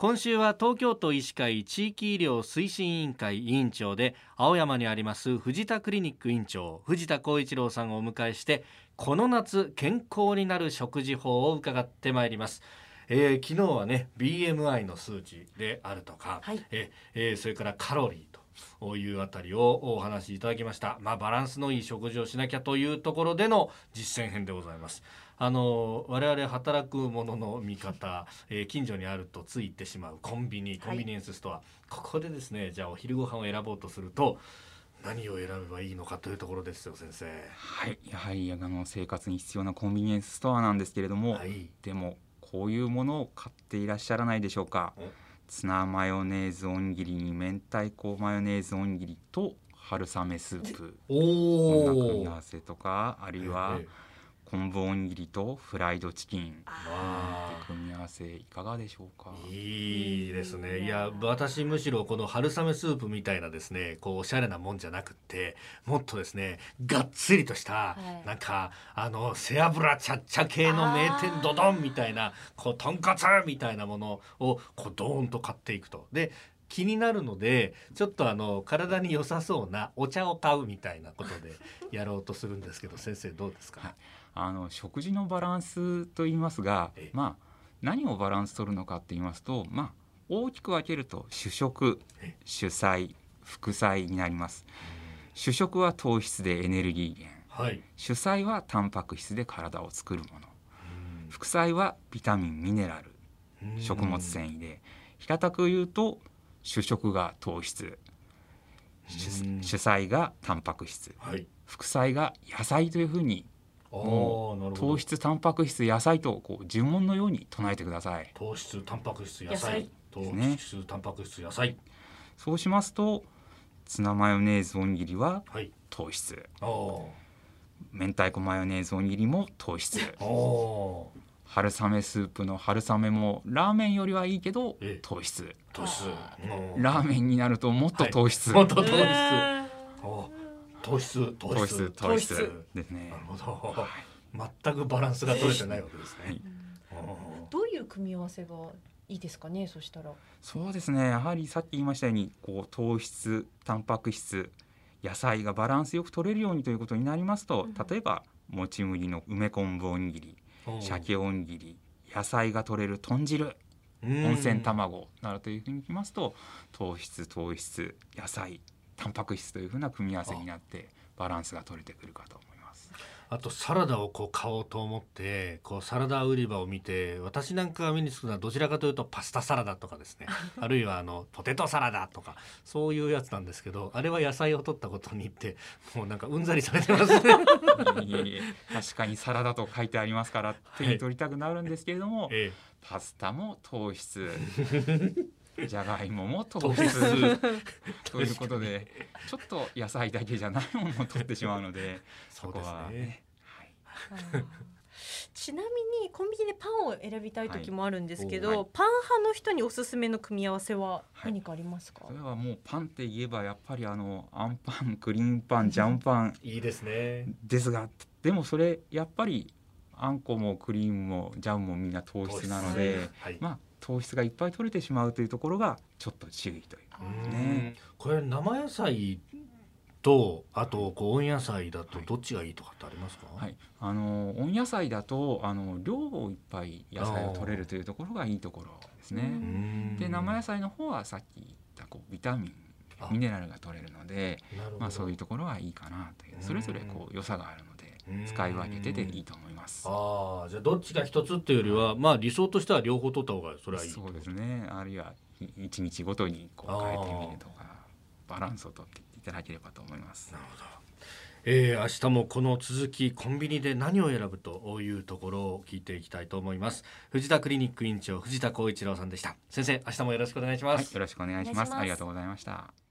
今週は東京都医師会地域医療推進委員会委員長で青山にあります藤田クリニック院長藤田光一郎さんをお迎えしてこの夏健康になる食事法を伺ってまいります。えー、昨日はね BMI の数値であるとか、はい、えー、それからカロリーというあたりをお話しいただきました、まあ、バランスのいい食事をしなきゃというところでの実践編でございます。あの我々働くものの見方、えー、近所にあるとついてしまうコンビニコンビニエンスストア、はい、ここでですねじゃあお昼ご飯を選ぼうとすると何を選べばいいのかというところですよ先生。はい。やはりあの生活に必要なコンビニエンスストアなんですけれども、はい、でもこういうものを買っていらっしゃらないでしょうかツナマヨネーズおにぎりに明太子マヨネーズおにぎりと春雨スープこんな組み合わせとかあるいは、ええ昆布おにぎりとフライドチキン。組み合わせいかがでしょうか。いいですね。いや私むしろこの春雨スープみたいなですねこうおしゃれなもんじゃなくってもっとですねがっつりとした、はい、なんかあの背脂ちゃっちゃ系の名店ドドンみたいなこうとんかつみたいなものをこうドーンと買っていくと。で気になるのでちょっとあの体に良さそうなお茶を買うみたいなことで やろうとするんですけど先生どうですか、はい。あの食事のバランスと言いますが、まあ、何をバランス取るのかって言いますと、まあ、大きく分けると主食主菜副菜になります。主食は糖質でエネルギー源、はい、主菜はタンパク質で体を作るもの。副菜はビタミンミネラル。食物繊維で。平たく言うと主食が糖質。主菜がタンパク質、はい、副菜が野菜というふうにもう糖質タンパク質野菜とこう呪文のように唱えてください。糖質タンパク質野菜。糖質タンパク質野菜。そうしますとツナマヨネーズおにぎりは糖質、はい、明太子マヨネーズおにぎりも糖質春雨スープの春雨もラーメンよりはいいけど糖質。糖質。ラーメンになるともっと糖質、はい、もっと糖質、糖質糖質。糖質ですね。なるほど、はい、全くバランスが取れてないわけですね。はい、どういう組み合わせがいいですかね？そしたら。そうですね。やはりさっき言いましたように、こう糖質、タンパク質、野菜がバランスよく取れるようにということになりますと、うん、例えばもち麦の梅昆布おにぎり、鮭おにぎり、野菜が取れる豚汁。温泉卵などというふうにきますと糖質糖質野菜タンパク質というふうな組み合わせになってバランスが取れてくるかと。あとサラダをこう買おうと思ってこうサラダ売り場を見て私なんかが目につくのはどちらかというとパスタサラダとかですね。あるいはあのポテトサラダとかそういうやつなんですけどあれは野菜を取ったことによってもうなんかうんざりされてますね。いえいえ確かにサラダと書いてありますから手に取りたくなるんですけれども、はいええ、パスタも糖質じゃがいもも糖質 ということでちょっと野菜だけじゃないものを取ってしまうので そこはね。ちなみにコンビニでパンを選びたい時もあるんですけど、はい、パン派の人におすすめの組み合わせは何かありますか、はい、それはもうパンって言えばやっぱりあのあんパンクリームパンジャムパンいいですね。ですがでもそれやっぱりあんこもクリームもジャムもみんな糖質なので、はい、まあ糖質がいっぱい取れてしまうというところがちょっと注意というね。これ生野菜とあとこう温野菜だとどっちがいいとかってありますか、はい、あの温野菜だとあの量をいっぱい野菜を取れるというところがいいところですね。で生野菜の方はさっき言ったこうビタミンミネラルが取れるのでまあ、そういうところはいいかなという。それぞれこう良さがある使い分けてていいと思います。ああじゃあどっちか一つっていうよりは、まあ理想としては両方取った方がそれはいいそうですね。あるいは一日ごとにこう変えてみるとかバランスをとっていただければと思います。なるほど。えー、明日もこの続きコンビニで何を選ぶというところを聞いていきたいと思います。藤田クリニック院長藤田光一郎さんでした。先生明日もよろしくお願いします、はい、よろしくお願いします。ありがとうございました